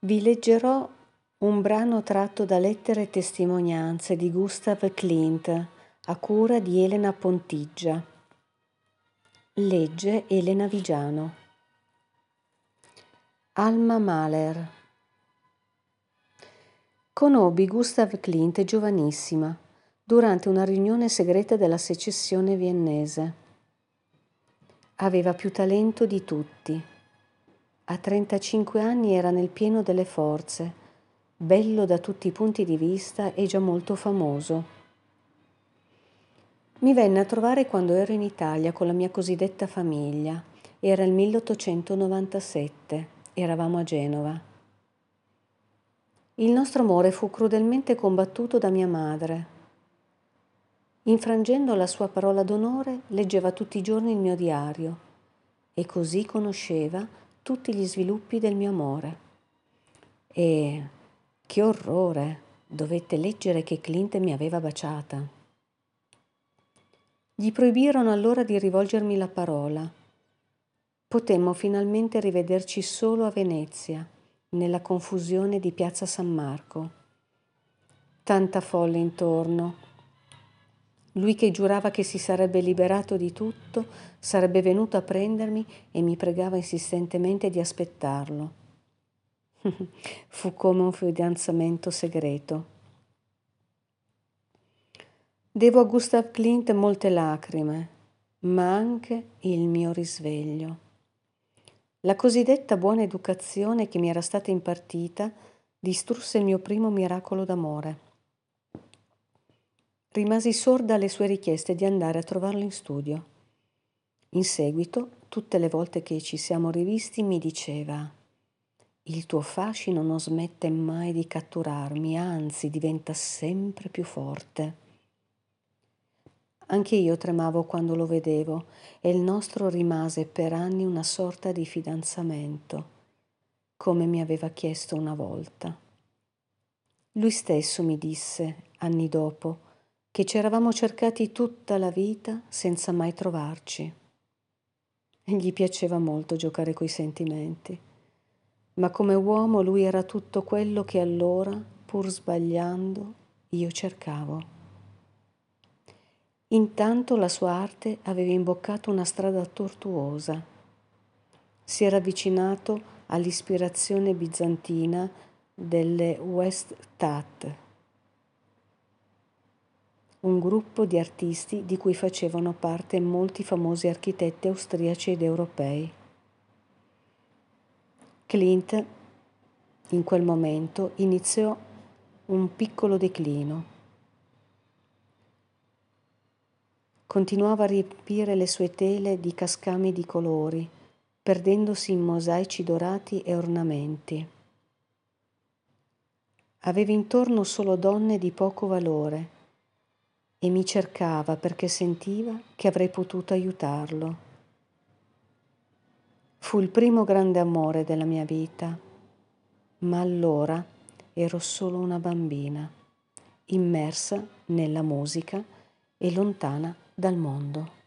Vi leggerò un brano tratto da lettere e testimonianze di Gustav Klimt a cura di Elena Pontiggia. Legge Elena Vigiano. Alma Mahler. Conobbi Gustav Klimt giovanissima durante una riunione segreta della secessione viennese. Aveva più talento di tutti. A 35 anni era nel pieno delle forze bello da tutti i punti di vista e già molto famoso. Mi venne a trovare quando ero in Italia con la mia cosiddetta famiglia. Era il 1897, eravamo a Genova. Il nostro amore fu crudelmente combattuto da mia madre. Infrangendo la sua parola d'onore, leggeva tutti i giorni il mio diario e così conosceva tutti gli sviluppi del mio amore. E che orrore! Dovette leggere che Clint mi aveva baciata. Gli proibirono allora di rivolgermi la parola. Potemmo finalmente rivederci solo a Venezia, nella confusione di piazza San Marco. Tanta folle intorno. Lui che giurava che si sarebbe liberato di tutto, sarebbe venuto a prendermi e mi pregava insistentemente di aspettarlo. Fu come un fidanzamento segreto. Devo a Gustav Klimt molte lacrime, ma anche il mio risveglio. La cosiddetta buona educazione che mi era stata impartita distrusse il mio primo miracolo d'amore. Rimasi sorda alle sue richieste di andare a trovarlo in studio. In seguito, tutte le volte che ci siamo rivisti, mi diceva il tuo fascino non smette mai di catturarmi, anzi diventa sempre più forte. Anche io tremavo quando lo vedevo e il nostro rimase per anni una sorta di fidanzamento, come mi aveva chiesto una volta. Lui stesso mi disse, anni dopo, che ci eravamo cercati tutta la vita senza mai trovarci. Gli piaceva molto giocare coi sentimenti ma come uomo lui era tutto quello che allora, pur sbagliando, io cercavo. Intanto la sua arte aveva imboccato una strada tortuosa. Si era avvicinato all'ispirazione bizantina delle West Tat, un gruppo di artisti di cui facevano parte molti famosi architetti austriaci ed europei. Clint in quel momento iniziò un piccolo declino. Continuava a riempire le sue tele di cascami di colori, perdendosi in mosaici dorati e ornamenti. Aveva intorno solo donne di poco valore e mi cercava perché sentiva che avrei potuto aiutarlo. Fu il primo grande amore della mia vita, ma allora ero solo una bambina, immersa nella musica e lontana dal mondo.